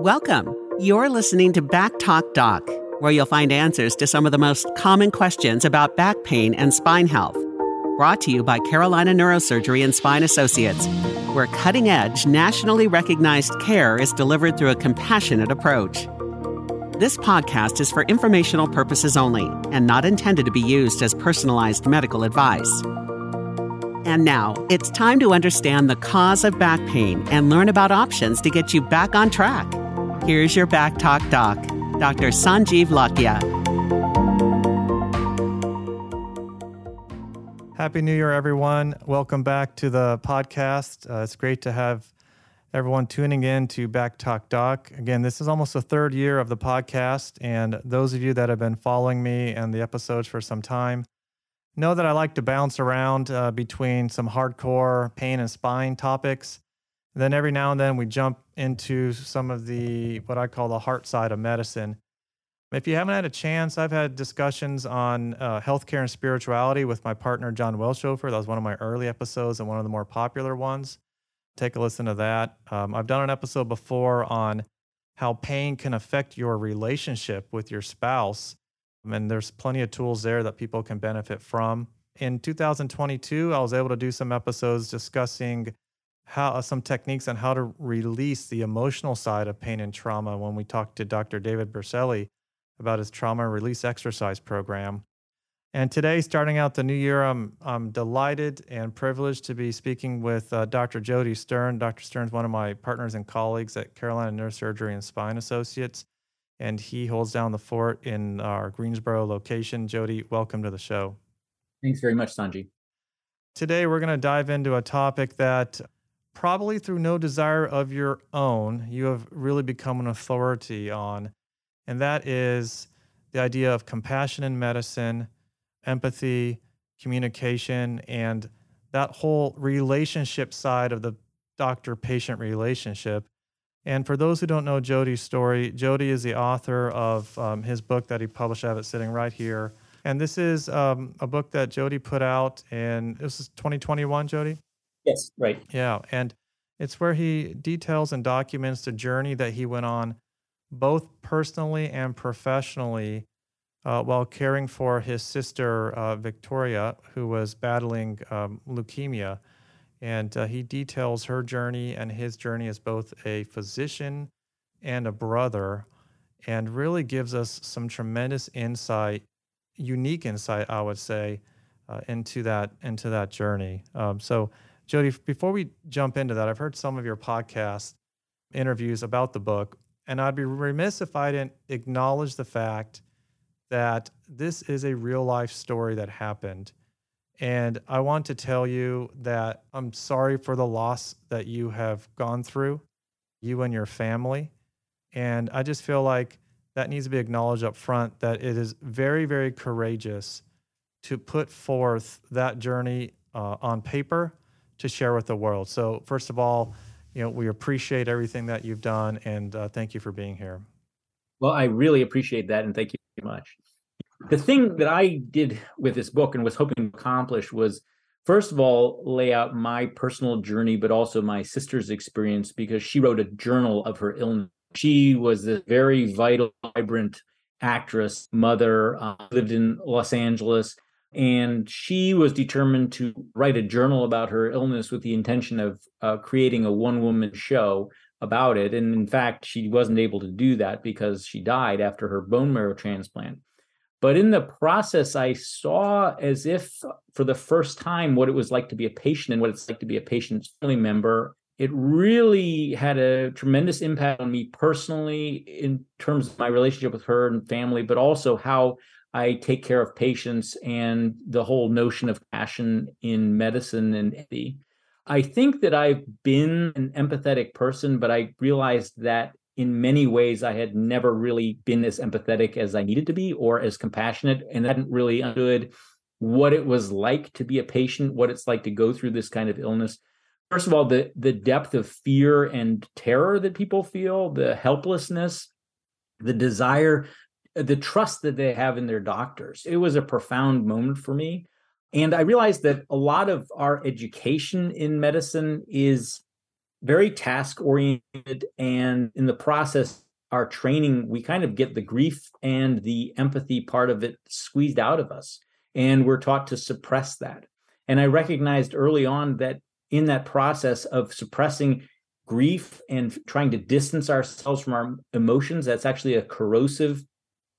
Welcome. You're listening to Back Talk Doc, where you'll find answers to some of the most common questions about back pain and spine health. Brought to you by Carolina Neurosurgery and Spine Associates, where cutting edge, nationally recognized care is delivered through a compassionate approach. This podcast is for informational purposes only and not intended to be used as personalized medical advice. And now, it's time to understand the cause of back pain and learn about options to get you back on track. Here's your Back Talk Doc, Dr. Sanjiv Lakhia. Happy New Year, everyone. Welcome back to the podcast. Uh, it's great to have everyone tuning in to Back Talk Doc. Again, this is almost the third year of the podcast, and those of you that have been following me and the episodes for some time know that I like to bounce around uh, between some hardcore pain and spine topics. Then every now and then we jump into some of the what I call the heart side of medicine. If you haven't had a chance, I've had discussions on uh, healthcare and spirituality with my partner John Welshofer. That was one of my early episodes and one of the more popular ones take a listen to that. Um, I've done an episode before on how pain can affect your relationship with your spouse. And there's plenty of tools there that people can benefit from. In 2022, I was able to do some episodes discussing how uh, some techniques on how to release the emotional side of pain and trauma when we talked to Dr. David Berceli about his trauma release exercise program. And today, starting out the new year, I'm, I'm delighted and privileged to be speaking with uh, Dr. Jodi Stern. Dr. Stern is one of my partners and colleagues at Carolina Neurosurgery and Spine Associates, and he holds down the fort in our Greensboro location. Jodi, welcome to the show. Thanks very much, Sanji. Today, we're going to dive into a topic that probably through no desire of your own, you have really become an authority on, and that is the idea of compassion in medicine empathy, communication, and that whole relationship side of the doctor patient relationship. And for those who don't know Jodi's story, Jodi is the author of um, his book that he published. I have it sitting right here. And this is um, a book that Jodi put out in, this is 2021, Jodi? Yes, right. Yeah. And it's where he details and documents the journey that he went on, both personally and professionally, uh, while caring for his sister uh, Victoria, who was battling um, leukemia. And uh, he details her journey and his journey as both a physician and a brother, and really gives us some tremendous insight, unique insight, I would say, uh, into that into that journey. Um, so, Jodi, before we jump into that, I've heard some of your podcast interviews about the book, and I'd be remiss if I didn't acknowledge the fact that this is a real life story that happened. And I want to tell you that I'm sorry for the loss that you have gone through, you and your family. And I just feel like that needs to be acknowledged up front that it is very, very courageous to put forth that journey uh, on paper to share with the world. So, first of all, you know, we appreciate everything that you've done and uh, thank you for being here. Well, I really appreciate that and thank you very much. The thing that I did with this book and was hoping to accomplish was, first of all, lay out my personal journey, but also my sister's experience because she wrote a journal of her illness. She was a very vital, vibrant actress, mother, uh, lived in Los Angeles, and she was determined to write a journal about her illness with the intention of uh, creating a one woman show about it. And in fact, she wasn't able to do that because she died after her bone marrow transplant. But in the process, I saw as if for the first time what it was like to be a patient and what it's like to be a patient's family member. It really had a tremendous impact on me personally in terms of my relationship with her and family, but also how I take care of patients and the whole notion of passion in medicine and empathy. I think that I've been an empathetic person, but I realized that in many ways I had never really been as empathetic as I needed to be or as compassionate and I hadn't really understood what it was like to be a patient, what it's like to go through this kind of illness. First of all, the the depth of fear and terror that people feel, the helplessness, the desire, the trust that they have in their doctors. It was a profound moment for me. And I realized that a lot of our education in medicine is very task oriented and in the process our training we kind of get the grief and the empathy part of it squeezed out of us and we're taught to suppress that and i recognized early on that in that process of suppressing grief and trying to distance ourselves from our emotions that's actually a corrosive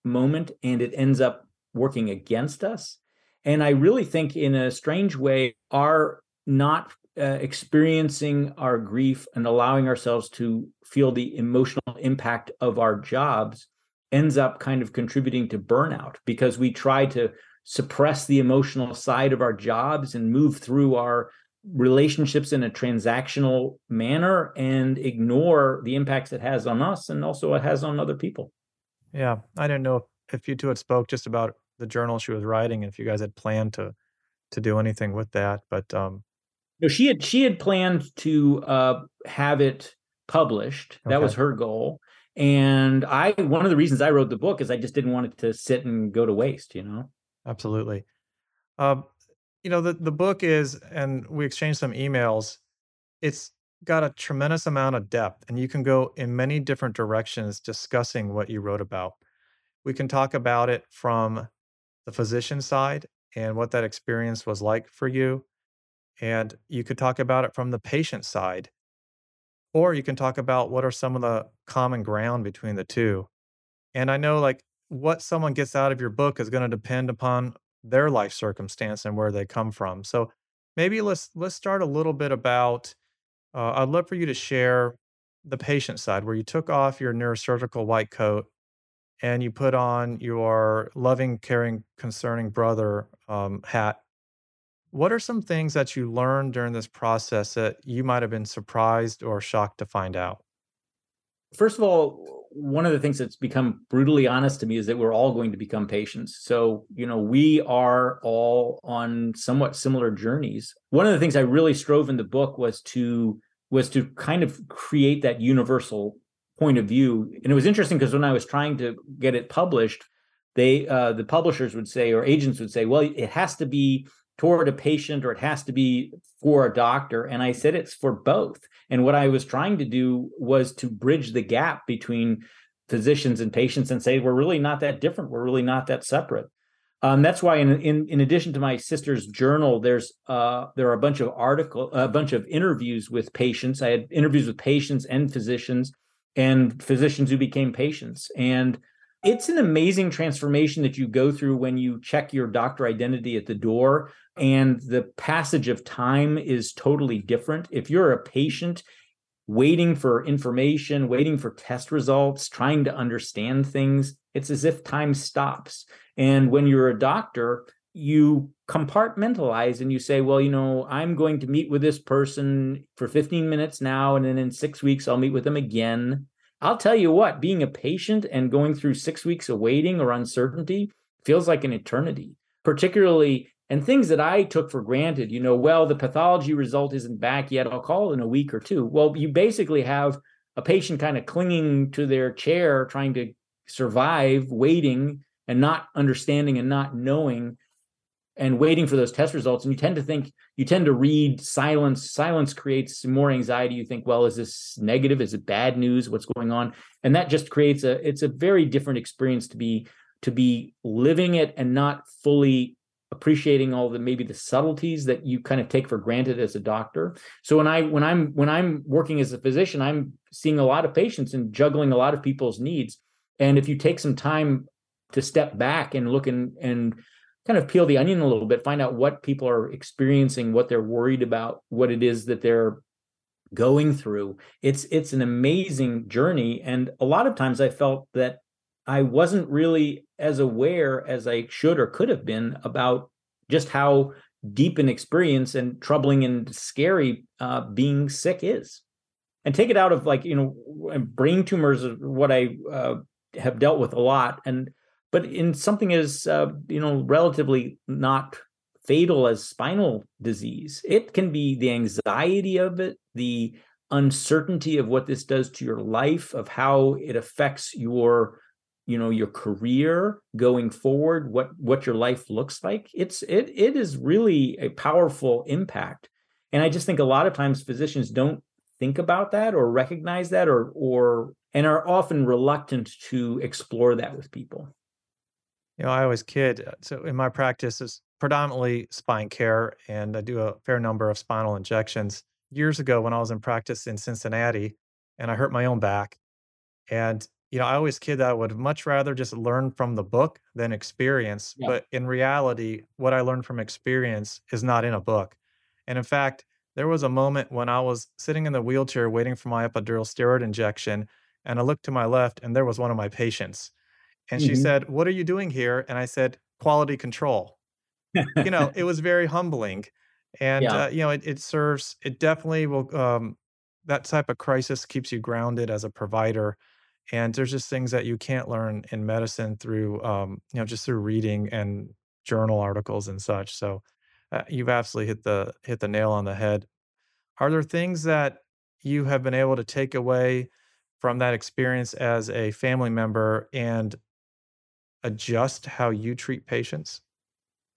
moment and it ends up working against us and i really think in a strange way our not uh, experiencing our grief and allowing ourselves to feel the emotional impact of our jobs ends up kind of contributing to burnout because we try to suppress the emotional side of our jobs and move through our relationships in a transactional manner and ignore the impacts it has on us and also it has on other people. Yeah, I didn't know if you two had spoke just about the journal she was writing and if you guys had planned to to do anything with that, but um no, she had she had planned to uh, have it published. That okay. was her goal. And I one of the reasons I wrote the book is I just didn't want it to sit and go to waste, you know. Absolutely. Um, you know, the the book is, and we exchanged some emails. It's got a tremendous amount of depth, and you can go in many different directions discussing what you wrote about. We can talk about it from the physician side and what that experience was like for you. And you could talk about it from the patient side, or you can talk about what are some of the common ground between the two. And I know like what someone gets out of your book is going to depend upon their life circumstance and where they come from. So maybe let's let's start a little bit about uh, I'd love for you to share the patient side where you took off your neurosurgical white coat and you put on your loving, caring, concerning brother um, hat what are some things that you learned during this process that you might have been surprised or shocked to find out? First of all, one of the things that's become brutally honest to me is that we're all going to become patients. So, you know, we are all on somewhat similar journeys. One of the things I really strove in the book was to was to kind of create that universal point of view. And it was interesting because when I was trying to get it published, they uh, the publishers would say or agents would say, well, it has to be toward a patient or it has to be for a doctor. And I said it's for both. And what I was trying to do was to bridge the gap between physicians and patients and say we're really not that different. We're really not that separate. Um, that's why, in, in in addition to my sister's journal, there's uh, there are a bunch of article, a bunch of interviews with patients. I had interviews with patients and physicians, and physicians who became patients. And it's an amazing transformation that you go through when you check your doctor identity at the door and the passage of time is totally different. If you're a patient waiting for information, waiting for test results, trying to understand things, it's as if time stops. And when you're a doctor, you compartmentalize and you say, well, you know, I'm going to meet with this person for 15 minutes now, and then in six weeks, I'll meet with them again. I'll tell you what, being a patient and going through six weeks of waiting or uncertainty feels like an eternity, particularly and things that I took for granted, you know, well, the pathology result isn't back yet. I'll call in a week or two. Well, you basically have a patient kind of clinging to their chair, trying to survive, waiting and not understanding and not knowing and waiting for those test results. And you tend to think, you tend to read silence. Silence creates more anxiety. You think, well, is this negative? Is it bad news? What's going on? And that just creates a, it's a very different experience to be, to be living it and not fully appreciating all the maybe the subtleties that you kind of take for granted as a doctor so when i when i'm when i'm working as a physician i'm seeing a lot of patients and juggling a lot of people's needs and if you take some time to step back and look and and kind of peel the onion a little bit find out what people are experiencing what they're worried about what it is that they're going through it's it's an amazing journey and a lot of times i felt that I wasn't really as aware as I should or could have been about just how deep an experience and troubling and scary uh, being sick is. And take it out of like, you know, brain tumors what I uh, have dealt with a lot. And, but in something as, uh, you know, relatively not fatal as spinal disease, it can be the anxiety of it, the uncertainty of what this does to your life, of how it affects your you know your career going forward what what your life looks like it's it it is really a powerful impact and i just think a lot of times physicians don't think about that or recognize that or or and are often reluctant to explore that with people. You know, I always kid. uh, So in my practice is predominantly spine care, and I do a fair number of spinal injections. Years ago, when I was in practice in Cincinnati, and I hurt my own back, and you know, I always kid that I would much rather just learn from the book than experience. Yeah. But in reality, what I learned from experience is not in a book. And in fact, there was a moment when I was sitting in the wheelchair waiting for my epidural steroid injection, and I looked to my left, and there was one of my patients. And she Mhm. said, "What are you doing here?" And I said, "Quality control." You know, it was very humbling. And, Yeah. uh, you know, it it serves it definitely will, um that type of crisis keeps you grounded as a provider. And there's just things that you can't learn in medicine through, um, you know, just through reading and journal articles and such. So, uh, you've absolutely hit the hit the nail on the head. Are there things that you have been able to take away from that experience as a family member and adjust how you treat patients?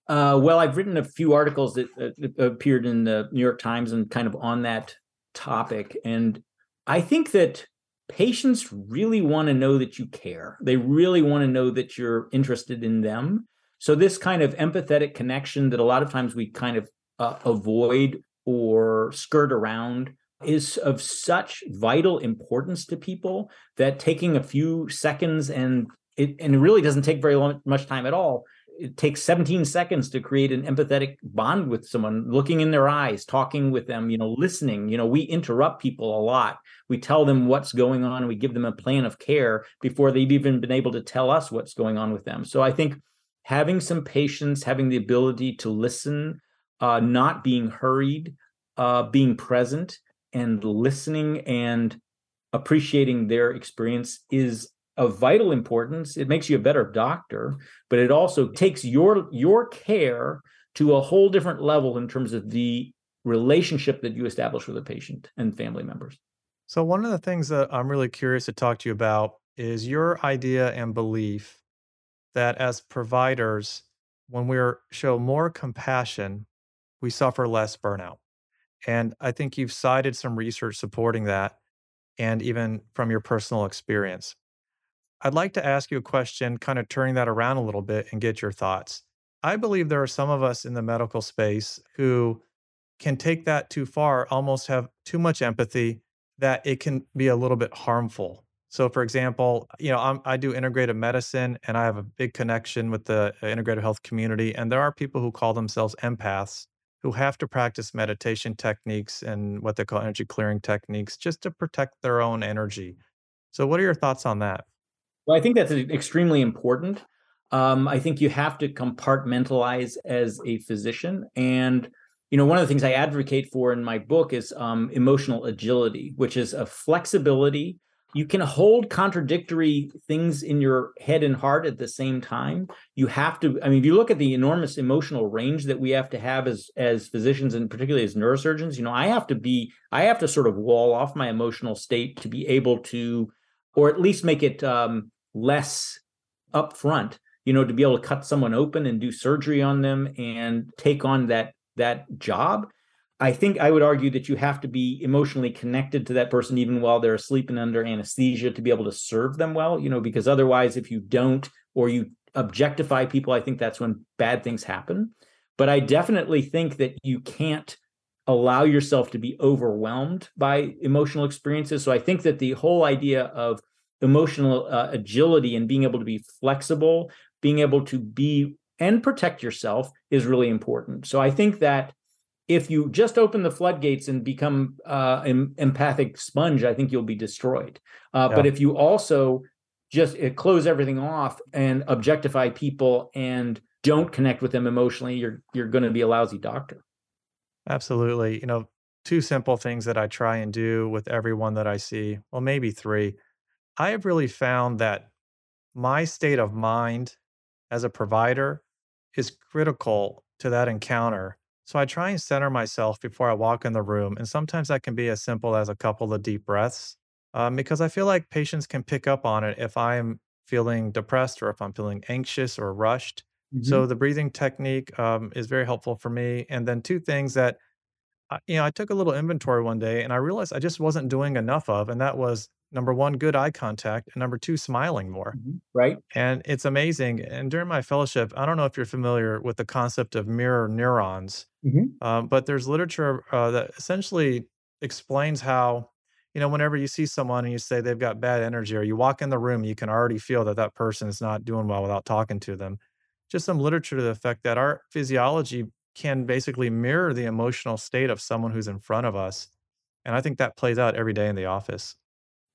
Uh, well, I've written a few articles that, uh, appeared in the New York Times and kind of on that topic. And I think that patients really want to know that you care. They really want to know that you're interested in them. So, this kind of empathetic connection that a lot of times we kind of uh, avoid or skirt around is of such vital importance to people that taking a few seconds and it, and it really doesn't take very long, much time at all. It takes 17 seconds to create an empathetic bond with someone looking in their eyes talking with them you know listening. You know we interrupt people a lot. We tell them what's going on we give them a plan of care before they've even been able to tell us what's going on with them. So i think having some patience having the ability to listen uh, not being hurried uh, being present and listening and appreciating their experience is of vital importance it makes you a better doctor but it also takes your your care to a whole different level in terms of the relationship that you establish with the patient and family members So, one of the things that I'm really curious to talk to you about is your idea and belief that as providers, when we show more compassion, we suffer less burnout. And I think you've cited some research supporting that, and even from your personal experience. I'd like to ask you a question, kind of turning that around a little bit and get your thoughts. I believe there are some of us in the medical space who can take that too far, almost have too much empathy, that it can be a little bit harmful. So, for example, you know, I'm, I do integrative medicine and I have a big connection with the uh, integrative health community. And there are people who call themselves empaths who have to practice meditation techniques and what they call energy clearing techniques just to protect their own energy. So, what are your thoughts on that? Well i think that's extremely important. Um, i think you have to compartmentalize as a physician. And you know one of the things i advocate for in my book is um, emotional agility which is a flexibility. You can hold contradictory things in your head and heart at the same time. You have to i mean if you look at the enormous emotional range that we have to have as as physicians and particularly as neurosurgeons you know i have to be i have to sort of wall off my emotional state to be able to or at least make it um, less upfront you know to be able to cut someone open and do surgery on them and take on that that job. I think i would argue that you have to be emotionally connected to that person even while they're asleep and under anesthesia to be able to serve them well you know because otherwise if you don't or you objectify people i think that's when bad things happen. But i definitely think that you can't allow yourself to be overwhelmed by emotional experiences. So i think that the whole idea of emotional uh, agility and being able to be flexible being able to be and protect yourself is really important so i think that if you just open the floodgates and become uh, an empathic sponge i think you'll be destroyed uh, Yeah. but if you also just uh, close everything off and objectify people and don't connect with them emotionally you're you're going to be a lousy doctor Absolutely. You know, two simple things that I try and do with everyone that I see, well, maybe three. I have really found that my state of mind as a provider is critical to that encounter. So I try and center myself before I walk in the room. And sometimes that can be as simple as a couple of deep breaths, um, because I feel like patients can pick up on it if I'm feeling depressed or if I'm feeling anxious or rushed. So the breathing technique um, is very helpful for me. And then two things that you know, I took a little inventory one day and I realized I just wasn't doing enough of, and that was number one, good eye contact, and number two, smiling more. Mm-hmm. Right. And it's amazing. And during my fellowship, I don't know if you're familiar with the concept of mirror neurons, mm-hmm. um, but there's literature uh, that essentially explains how, you know, whenever you see someone and you say they've got bad energy, or you walk in the room, you can already feel that that person is not doing well without talking to them. Just some literature to the effect that our physiology can basically mirror the emotional state of someone who's in front of us. And I think that plays out every day in the office.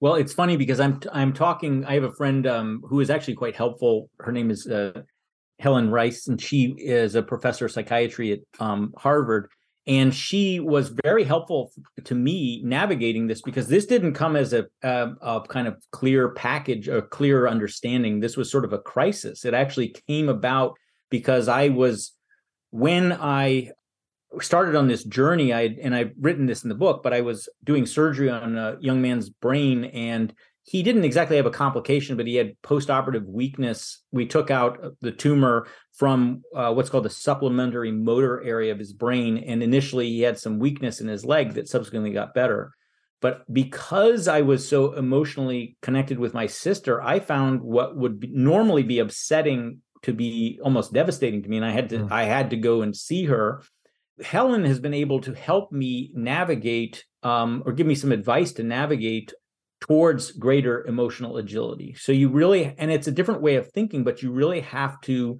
Well, it's funny because I'm I'm talking. I have a friend um, who is actually quite helpful. Her name is uh, Helen Riess, and she is a professor of psychiatry at um, Harvard. And she was very helpful to me navigating this because this didn't come as a, a, a kind of clear package, a clear understanding. This was sort of a crisis. It actually came about because I was when I started on this journey. I and i've written this in the book but i was doing surgery on a young man's brain and he didn't exactly have a complication but he had postoperative weakness. We took out the tumor from uh, what's called the supplementary motor area of his brain and initially he had some weakness in his leg that subsequently got better. But because i was so emotionally connected with my sister i found what would be, normally be upsetting to be almost devastating to me and i had to mm. i had to go and see her Helen has been able to help me navigate um, or give me some advice to navigate towards greater emotional agility. So you really, and it's a different way of thinking, but you really have to.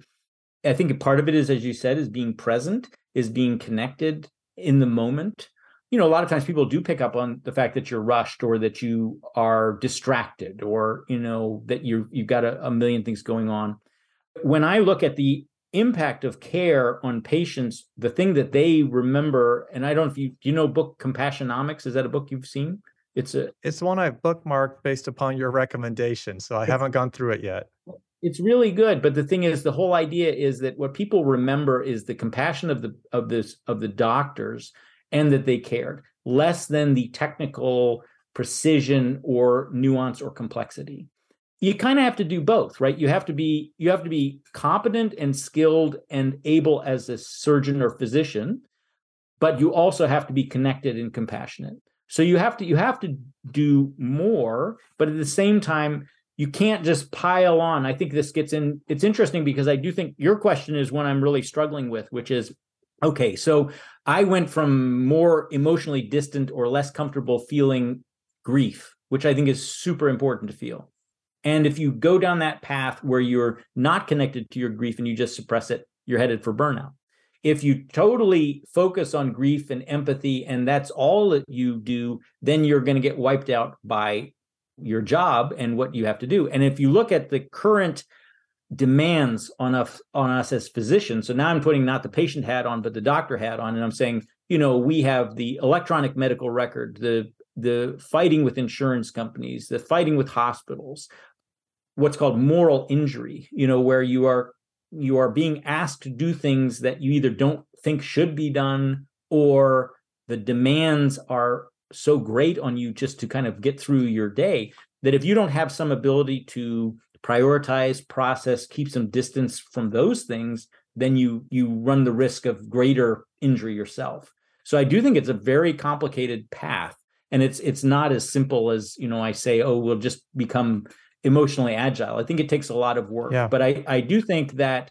I think part of it is, as you said, is being present, is being connected in the moment. You know, a lot of times people do pick up on the fact that you're rushed or that you are distracted or, you know, that you're, you've got a, a million things going on. When I look at the impact of care on patients, the thing that they remember, and I don't know if you you know book Compassionomics, is that a book you've seen? It's a it's one I've bookmarked based upon your recommendation. So I haven't gone through it yet. It's really good. But the thing is, the whole idea is that what people remember is the compassion of the of this of the doctors and that they cared, less than the technical precision or nuance or complexity you kind of have to do both right? You have to be you have to be competent and skilled and able as a surgeon or physician but you also have to be connected and compassionate. So you have to you have to do more but at the same time you can't just pile on. I think this gets in it's interesting because i do think your question is one i'm really struggling with which is okay so i went from more emotionally distant or less comfortable feeling grief which i think is super important to feel and if you go down that path where you're not connected to your grief and you just suppress it, you're headed for burnout. If you totally focus on grief and empathy and that's all that you do, then you're going to get wiped out by your job and what you have to do. And if you look at the current demands on us on us as physicians, so now I'm putting not the patient hat on but the doctor hat on and I'm saying, you know, we have the electronic medical record, the the fighting with insurance companies, the fighting with hospitals, what's called moral injury you know where you are you are being asked to do things that you either don't think should be done or the demands are so great on you just to kind of get through your day that if you don't have some ability to prioritize process keep some distance from those things then you you run the risk of greater injury yourself. So i do think it's a very complicated path and it's it's not as simple as you know i say oh we'll just become emotionally agile. I think it takes a lot of work. Yeah. But I, I do think that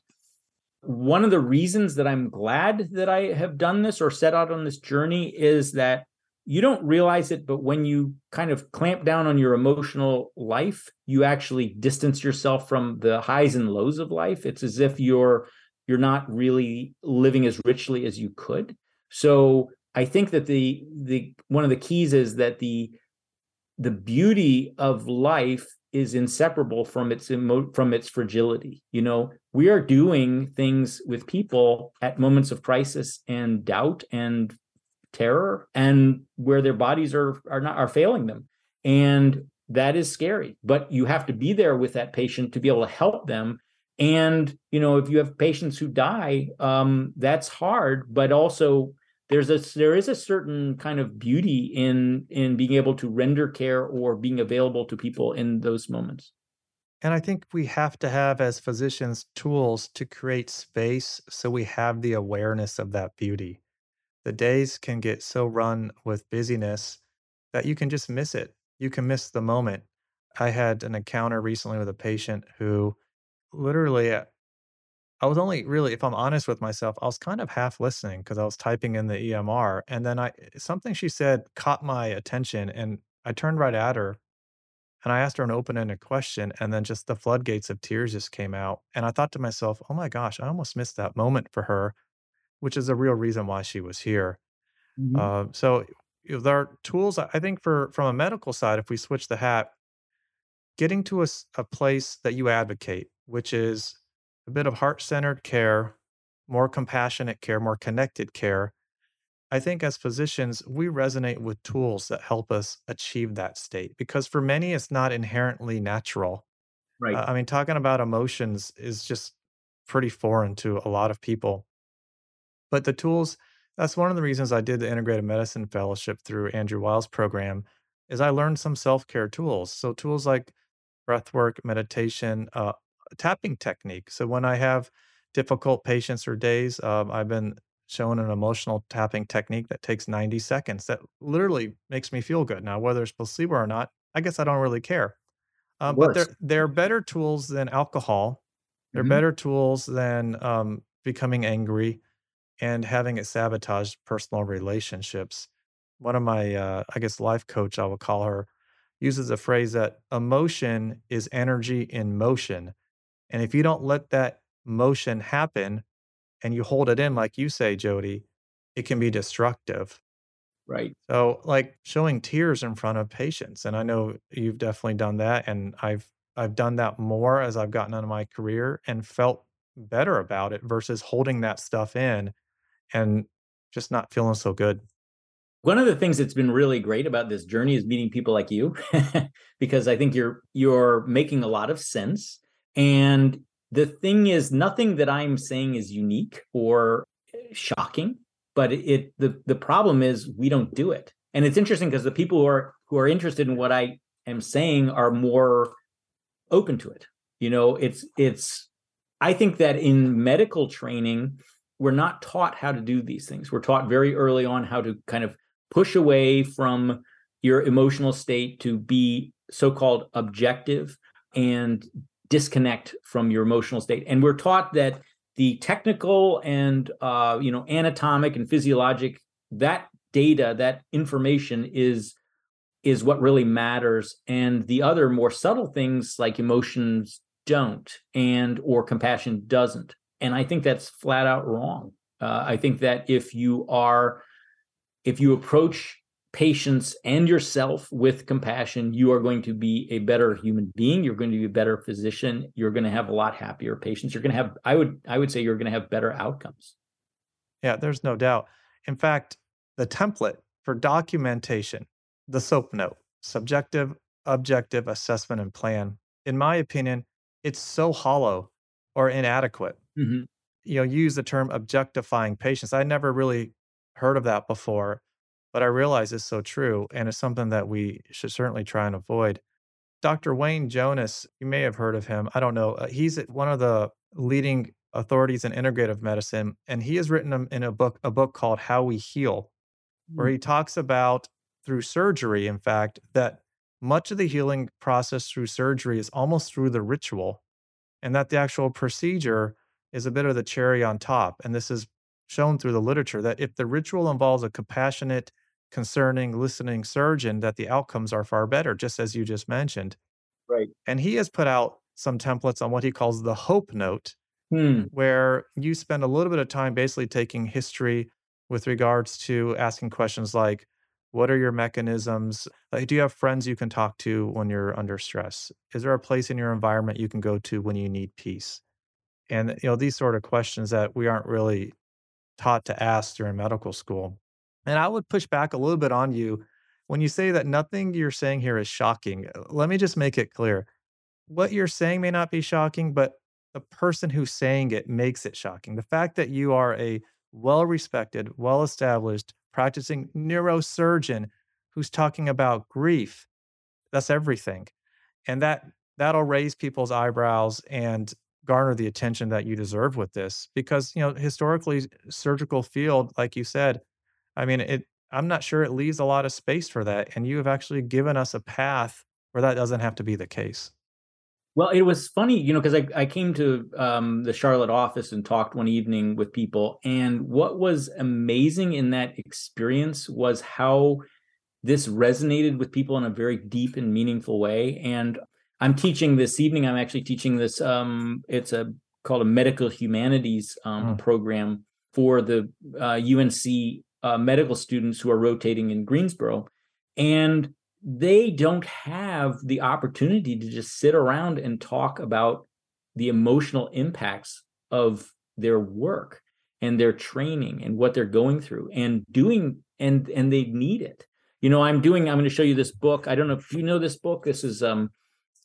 one of the reasons that I'm glad that I have done this or set out on this journey is that you don't realize it, but when you kind of clamp down on your emotional life, you actually distance yourself from the highs and lows of life. It's as if you're you're not really living as richly as you could. So I think that the the one of the keys is that the the beauty of life is inseparable from its emo- from its fragility you know? We are doing things with people at moments of crisis and doubt and terror and where their bodies are are not are failing them. And that is scary but you have to be there with that patient to be able to help them. And you know if you have patients who die um that's hard but also there's a there is a certain kind of beauty in in being able to render care or being available to people in those moments and i think we have to have as physicians tools to create space so we have the awareness of that beauty the days can get so run with busyness that you can just miss it. You can miss the moment. I had an encounter recently with a patient who literally uh, I was only really, if I'm honest with myself, I was kind of half listening because I was typing in the EMR. And then I something she said caught my attention and I turned right at her and I asked her an open-ended question, and then just the floodgates of tears just came out. And I thought to myself, oh my gosh, I almost missed that moment for her, which is the real reason why she was here. Mhm. Uh, so there are tools I I think for from a medical side, if we switch the hat, getting to a place that you advocate, which is a bit of heart centered care, more compassionate care, more connected care. I think as physicians, we resonate with tools that help us achieve that state because for many, it's not inherently natural. Right. Uh, I mean, talking about emotions is just pretty foreign to a lot of people. But the tools, that's one of the reasons I did the integrated medicine fellowship through Andrew Weil's program is I learned some self-care tools. So tools like breath work, meditation, uh, tapping technique. So when I have difficult patients or days, um, I've been shown an emotional tapping technique that takes 90 seconds that literally makes me feel good. Now, whether it's placebo or not, I guess I don't really care. Um, but they're they're better tools than alcohol. They're Mhm. better tools than um, becoming angry and having it sabotage personal relationships. One of my, uh, I guess, life coach, I would call her, uses a phrase that emotion is energy in motion. And if you don't let that motion happen and you hold it in, like you say, Jodi, it can be destructive. Right. So, like showing tears in front of patients, and I know you've definitely done that, and I've I've done that more as I've gotten into my career and felt better about it versus holding that stuff in and just not feeling so good. One of the things that's been really great about this journey is meeting people like you because I think you're you're making a lot of sense and the thing is nothing that I'm saying is unique or shocking but it the the problem is we don't do it. And it's interesting because the people who are who are interested in what I am saying are more open to it. You know, it's it's I think that in medical training we're not taught how to do these things. We're taught very early on how to kind of push away from your emotional state to be so-called objective and disconnect from your emotional state. And we're taught that the technical and uh, you know anatomic and physiologic that data, that information is is what really matters. And the other more subtle things like emotions don't and or compassion doesn't. And i think that's flat out wrong. Uh, i think that if you are if you approach patients and yourself with compassion you are going to be a better human being you're going to be a better physician you're going to have a lot happier patients you're going to have i would i would say you're going to have better outcomes Yeah, there's no doubt. In fact, the template for documentation, the SOAP note, subjective, objective assessment and plan, in my opinion, it's so hollow or inadequate. Mhm. You know, use the term objectifying patients. I never really heard of that before, but I realize it's so true. And it's something that we should certainly try and avoid. Dr. Wayne Jonas, you may have heard of him. I don't know. Uh, he's one of the leading authorities in integrative medicine, and he has written in a book a book called How We Heal, where he talks about through surgery, in fact, that much of the healing process through surgery is almost through the ritual, and that the actual procedure is a bit of the cherry on top. And this is shown through the literature that if the ritual involves a compassionate, concerning, listening surgeon, that the outcomes are far better, just as you just mentioned. right And he has put out some templates on what he calls the hope note, hmm. where you spend a little bit of time basically taking history with regards to asking questions like, what are your mechanisms? Like, do you have friends you can talk to when you're under stress? Is there a place in your environment you can go to when you need peace? And you know, these sort of questions that we aren't really taught to ask during medical school. And I would push back a little bit on you when you say that nothing you're saying here is shocking. uh, Let me just make it clear. What you're saying may not be shocking, but the person who's saying it makes it shocking. The fact that you are a well respected, well established, practicing neurosurgeon who's talking about grief, that's everything. And that that'll raise people's eyebrows and garner the attention that you deserve with this because, you know, historically surgical field like you said, I mean, it I'm not sure it leaves a lot of space for that. And you have actually given us a path where that doesn't have to be the case. Well, it was funny, you know, because I, I came to um, the Charlotte office and talked one evening with people. And what was amazing in that experience was how this resonated with people in a very deep and meaningful way. And I'm teaching this evening, I'm actually teaching this, um, it's a called a medical humanities um, mm. program for the uh, UNC uh, medical students who are rotating in Greensboro. And they don't have the opportunity to just sit around and talk about the emotional impacts of their work and their training and what they're going through and doing and and they need it. You know i'm doing i'm going to show you this book. I don't know if you know this book. This is um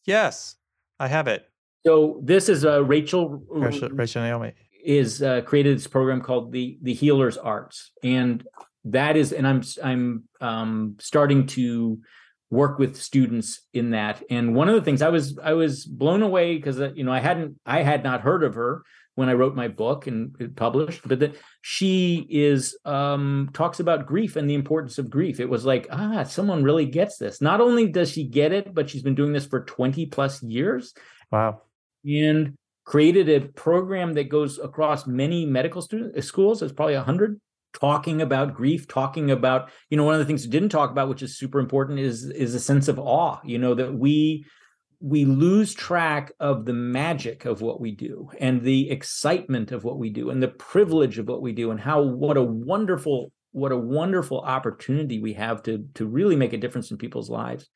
yes i have it. So this is uh rachel rachel, rachel naomi is uh, created this program called the the healers arts. And that is and i'm i'm um starting to work with students in that. And one of the things i was i was blown away because uh, you know i hadn't i had not heard of her when i wrote my book and it published but that she is um talks about grief and the importance of grief. It was like ah someone really gets this. Not only does she get it but she's been doing this for 20 plus years. Wow. And created a program that goes across many medical student uh, schools. It's probably 100 talking about grief talking about you know one of the things we didn't talk about which is super important is is a sense of awe you know that we we lose track of the magic of what we do and the excitement of what we do and the privilege of what we do and how what a wonderful what a wonderful opportunity we have to to really make a difference in people's lives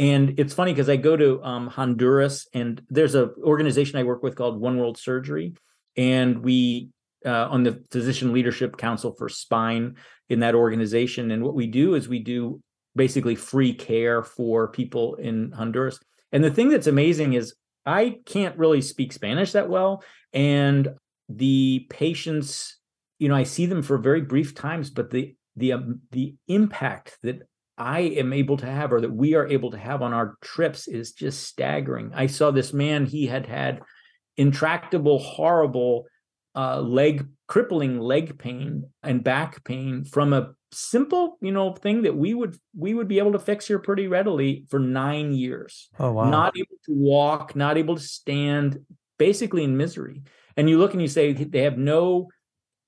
and it's funny because i go to um, honduras and there's an organization i work with called one world surgery and we uh, on the Physician Leadership Council for Spine in that organization. And what we do is we do basically free care for people in Honduras. And the thing that's amazing is I can't really speak Spanish that well. And the patients, you know, I see them for very brief times, but the the um, the impact that I am able to have or that we are able to have on our trips is just staggering. I saw this man, he had had intractable, horrible uh, leg crippling leg pain and back pain from a simple you know thing that we would we would be able to fix here pretty readily for nine years. Oh wow. Not able to walk not able to stand basically in misery. And you look and you say they have no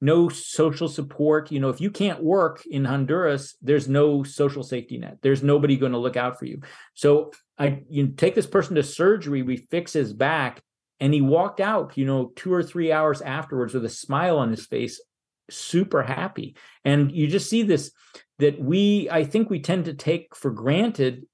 no social support. You know if you can't work in honduras there's no social safety net. There's nobody going to look out for you. So i you take this person to surgery we fix his back and he walked out, you know, two or three hours afterwards with a smile on his face, super happy. And you just see this that we, I think we tend to take for granted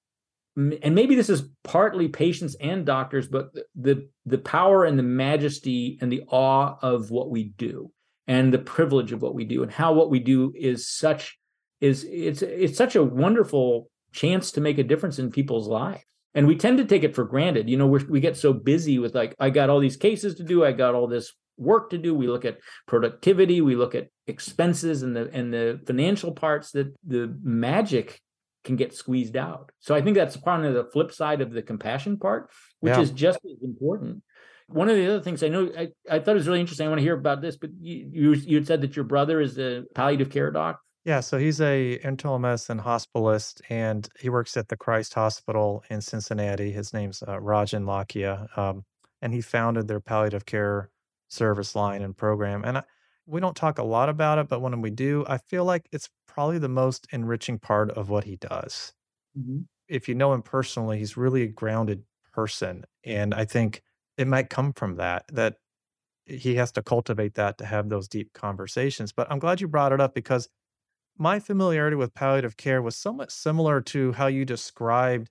and maybe this is partly patients and doctors but the the power and the majesty and the awe of what we do and the privilege of what we do and how what we do is such is it's it's such a wonderful chance to make a difference in people's lives. And we tend to take it for granted. You know we we get so busy with like i got all these cases to do i got all this work to do. We look at productivity we look at expenses and the and the financial parts that the magic can get squeezed out. So i think that's part of the flip side of the compassion part which yeah. is just as important one of the other things i know I, I thought it was really interesting i want to hear about this but you you, you had said that your brother is a palliative care doc yeah, so he's a internal medicine hospitalist, and he works at the Christ Hospital in Cincinnati. His name's uh, Rajan Lakhia, um, and he founded their palliative care service line and program. And I, we don't talk a lot about it, but when we do, I feel like it's probably the most enriching part of what he does. Mm-hmm. If you know him personally, he's really a grounded person, and I think it might come from that. That he has to cultivate that to have those deep conversations. But I'm glad you brought it up because my familiarity with palliative care was somewhat similar to how you described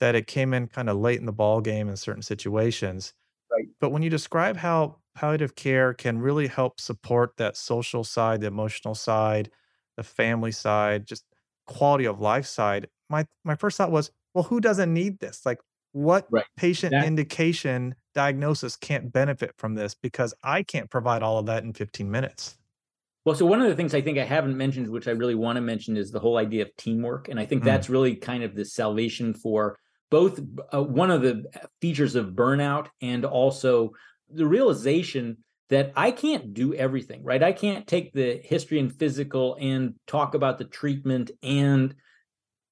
that it came in kind of late in the ball game in certain situations. Right. But when you describe how palliative care can really help support that social side, the emotional side, the family side, just quality of life side, my my first thought was, well, who doesn't need this? Like what right. patient that- indication diagnosis can't benefit from this because I can't provide all of that in 15 minutes. Well, so one of the things I think I haven't mentioned, which I really want to mention, is the whole idea of teamwork. And I think mm. that's really kind of the salvation for both uh, one of the features of burnout and also the realization that I can't do everything, right? I can't take the history and physical and talk about the treatment and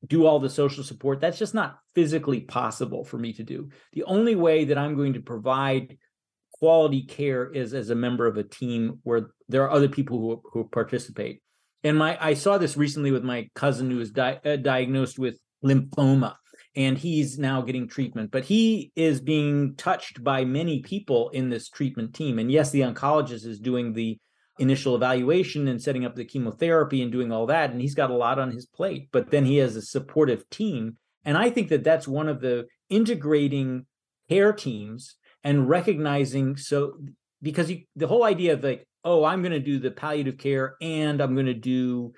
do all the social support. That's just not physically possible for me to do. The only way that I'm going to provide quality care is as a member of a team where there are other people who, who participate. And my I saw this recently with my cousin who was di- uh, diagnosed with lymphoma and he's now getting treatment but he is being touched by many people in this treatment team and yes the oncologist is doing the initial evaluation and setting up the chemotherapy and doing all that and he's got a lot on his plate but then he has a supportive team and i think that that's one of the integrating care teams and recognizing so because you, the whole idea of like oh i'm going to do the palliative care and i'm going to do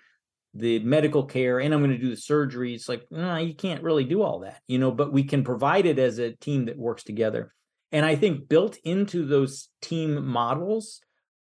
the medical care and I'm going to do the surgery. It's like, no, you can't really do all that, you know, but we can provide it as a team that works together. And I think built into those team models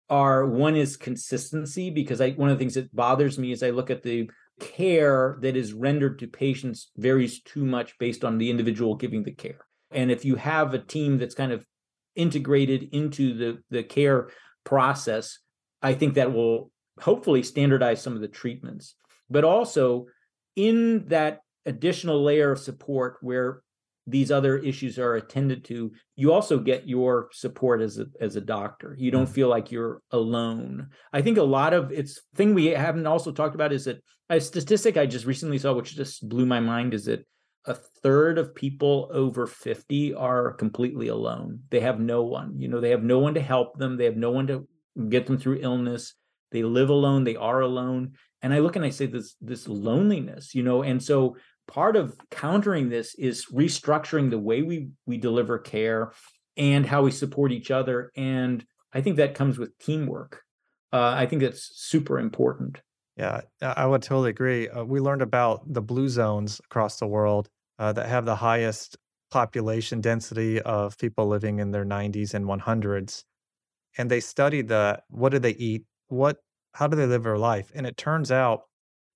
are one is consistency, because I one of the things that bothers me is I look at the care that is rendered to patients varies too much based on the individual giving the care. And if you have a team that's kind of integrated into the, the care process, I think that will hopefully standardize some of the treatments, but also in that additional layer of support where these other issues are attended to you also get your support as a as a doctor. You don't mm. feel like you're alone. I think a lot of it's thing we haven't also talked about is that a statistic i just recently saw which just blew my mind is that a third of people over 50 are completely alone. They have no one you know they have no one to help them. They have no one to get them through illness. They live alone. They are alone. And i look and i say this this loneliness you know and so part of countering this is restructuring the way we we deliver care and how we support each other. And i think that comes with teamwork. Uh, i think that's super important. Yeah i would totally agree. Uh, we learned about the blue zones across the world uh, that have the highest population density of people living in their 90s and 100s and they studied the what do they eat? What how do they live their life? And it turns out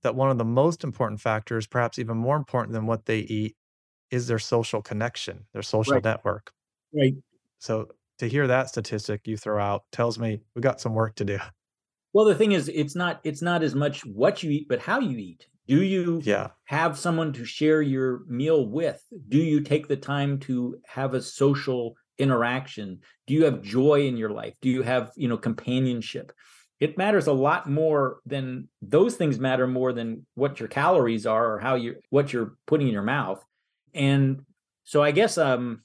that one of the most important factors, perhaps even more important than what they eat, is their social connection, their social right. network. Right. So to hear that statistic you throw out tells me we got some work to do. Well, the thing is, it's not it's not as much what you eat, but how you eat. Do you yeah. have someone to share your meal with? Do you take the time to have a social interaction? Do you have joy in your life? Do you have, you know, companionship? It matters a lot more than those things matter more than what your calories are or how you what you're putting in your mouth. And so i guess um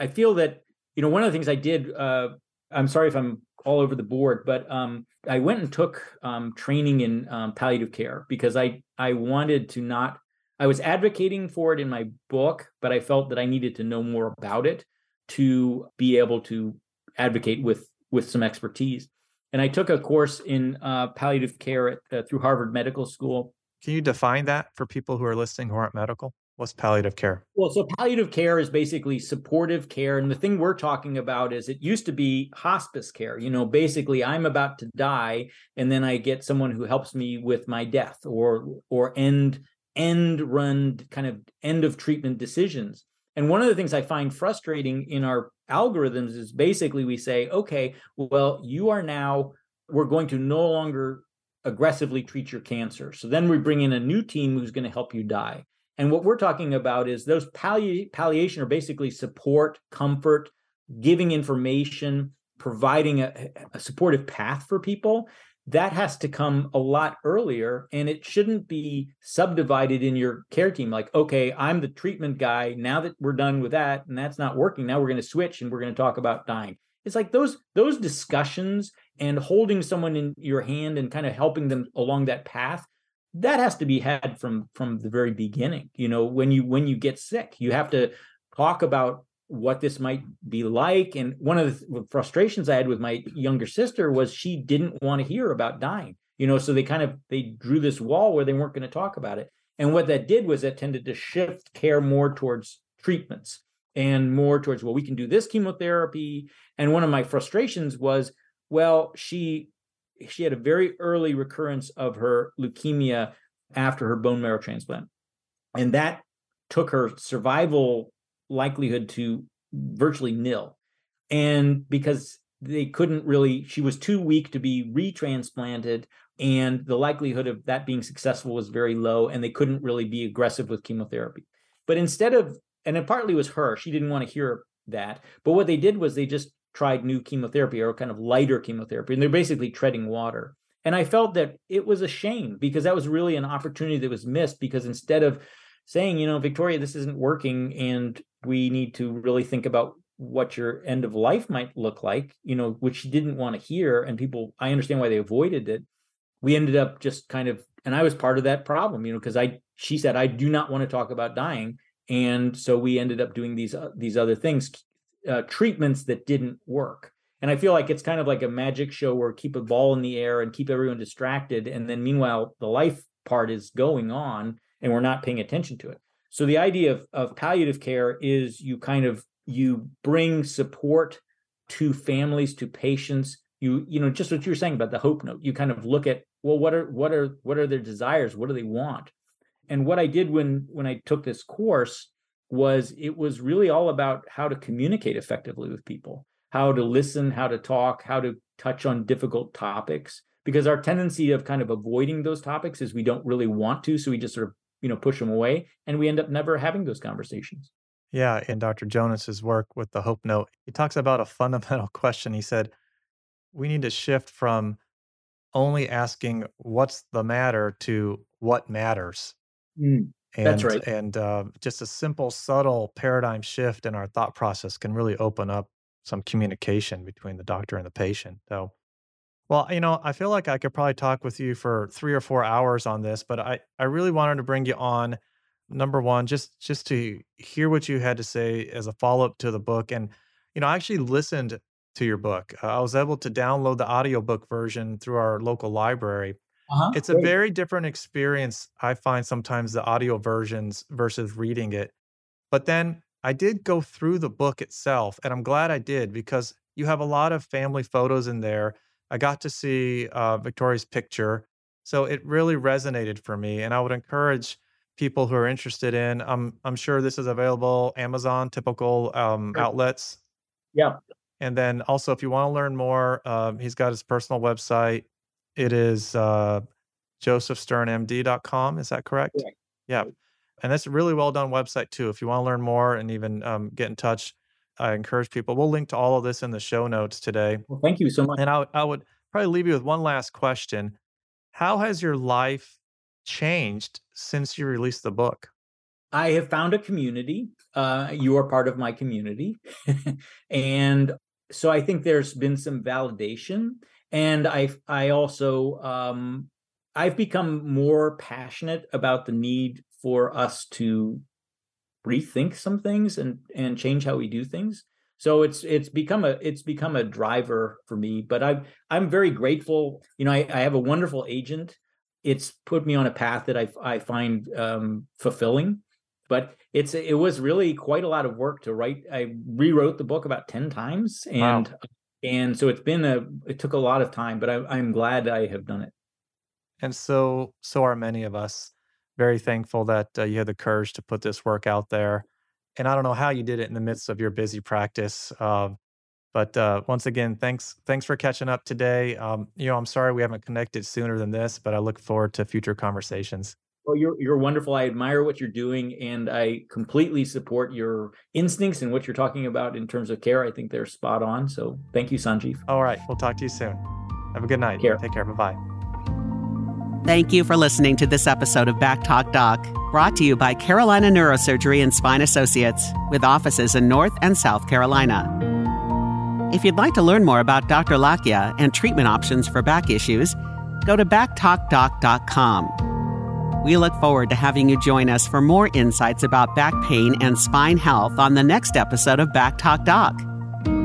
i feel that you know one of the things i did uh i'm sorry if i'm all over the board but um i went and took um training in um, palliative care because i i wanted to not i was advocating for it in my book but i felt that i needed to know more about it to be able to advocate with with some expertise and I took a course in uh, palliative care at, uh, through Harvard Medical School. Can you define that for people who are listening who aren't medical? What's palliative care? Well, so palliative care is basically supportive care. And the thing we're talking about is it used to be hospice care. You know, basically I'm about to die and then I get someone who helps me with my death or or end end run kind of end of treatment decisions. And one of the things I find frustrating in our algorithms is basically we say, okay, well, you are now, we're going to no longer aggressively treat your cancer. So then we bring in a new team who's going to help you die. And what we're talking about is those palli- palliation are basically support, comfort, giving information, providing a, a supportive path for people that has to come a lot earlier and it shouldn't be subdivided in your care team like okay i'm the treatment guy now that we're done with that and that's not working now we're going to switch and we're going to talk about dying. It's like those those discussions and holding someone in your hand and kind of helping them along that path that has to be had from from the very beginning you know when you when you get sick. You have to talk about what this might be like. And one of the frustrations I had with my younger sister was she didn't want to hear about dying. You know, so they kind of they drew this wall where they weren't going to talk about it. And what that did was that tended to shift care more towards treatments and more towards well, we can do this chemotherapy. And one of my frustrations was, well, she she had a very early recurrence of her leukemia after her bone marrow transplant. And that took her survival likelihood to virtually nil. And because they couldn't really she was too weak to be retransplanted and the likelihood of that being successful was very low and they couldn't really be aggressive with chemotherapy but instead of and it partly was her she didn't want to hear that but what they did was they just tried new chemotherapy or kind of lighter chemotherapy and they're basically treading water and i felt that it was a shame because that was really an opportunity that was missed because instead of saying you know victoria this isn't working and we need to really think about what your end of life might look like you know which she didn't want to hear and people i understand why they avoided it. We ended up just kind of and i was part of that problem you know because i she said i do not want to talk about dying and so we ended up doing these uh, these other things uh, treatments that didn't work. And i feel like it's kind of like a magic show where keep a ball in the air and keep everyone distracted and then meanwhile the life part is going on and we're not paying attention to it. So the idea of, of palliative care is you kind of you bring support to families to patients. You you know just what you were saying about the hope note. You kind of look at well what are what are what are their desires? What do they want? And what i did when when i took this course was it was really all about how to communicate effectively with people how to listen how to talk how to touch on difficult topics. Because our tendency of kind of avoiding those topics is we don't really want to so we just sort of you know push them away and we end up never having those conversations yeah in dr jonas's work with the hope note he talks about a fundamental question he said we need to shift from only asking what's the matter to what matters. Mm, and, that's right. And uh, just a simple, subtle paradigm shift in our thought process can really open up some communication between the doctor and the patient. So, well, you know, I feel like I could probably talk with you for three or four hours on this, but I, I really wanted to bring you on. Number one, just just to hear what you had to say as a follow up to the book, and you know, I actually listened to your book. Uh, I was able to download the audiobook version through our local library. Uh-huh, it's great. a very different experience, I find sometimes the audio versions versus reading it. But then I did go through the book itself, and I'm glad I did because you have a lot of family photos in there. I got to see uh, Victoria's picture. So it really resonated for me. And I would encourage people who are interested in, I'm, I'm sure this is available Amazon, typical um, outlets. Yeah. And then also, if you want to learn more, um, he's got his personal website. It is uh, josephsternmd.com. Is that correct? Yeah. yeah. And that's a really well done website, too. If you want to learn more and even um, get in touch, I encourage people. We'll link to all of this in the show notes today. Well, thank you so much. And I, I would probably leave you with one last question How has your life changed since you released the book? I have found a community. Uh, you are part of my community. and so I think there's been some validation, and I I also um, I've become more passionate about the need for us to rethink some things and and change how we do things. So it's it's become a it's become a driver for me. But I I'm very grateful. You know, I, I have a wonderful agent. It's put me on a path that I I find um, fulfilling but it's it was really quite a lot of work to write i rewrote the book about 10 times and wow. and so it's been a it took a lot of time but I, i'm glad i have done it and so so are many of us very thankful that uh, you had the courage to put this work out there and i don't know how you did it in the midst of your busy practice uh, but uh, once again thanks thanks for catching up today um, you know i'm sorry we haven't connected sooner than this but i look forward to future conversations well, you're you're wonderful. I admire what you're doing, and I completely support your instincts and what you're talking about in terms of care. I think they're spot on. So, thank you, Sanjiv. All right, we'll talk to you soon. Have a good night. Care. Take care. Bye bye. Thank you for listening to this episode of Back Talk Doc, brought to you by Carolina Neurosurgery and Spine Associates, with offices in North and South Carolina. If you'd like to learn more about Dr. Lakhia and treatment options for back issues, go to backtalkdoc.com. We look forward to having you join us for more insights about back pain and spine health on the next episode of Back Talk Doc.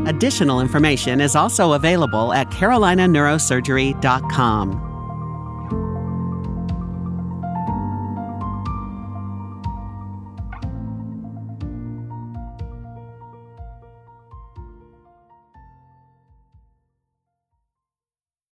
Additional information is also available at carolinaneurosurgery.com.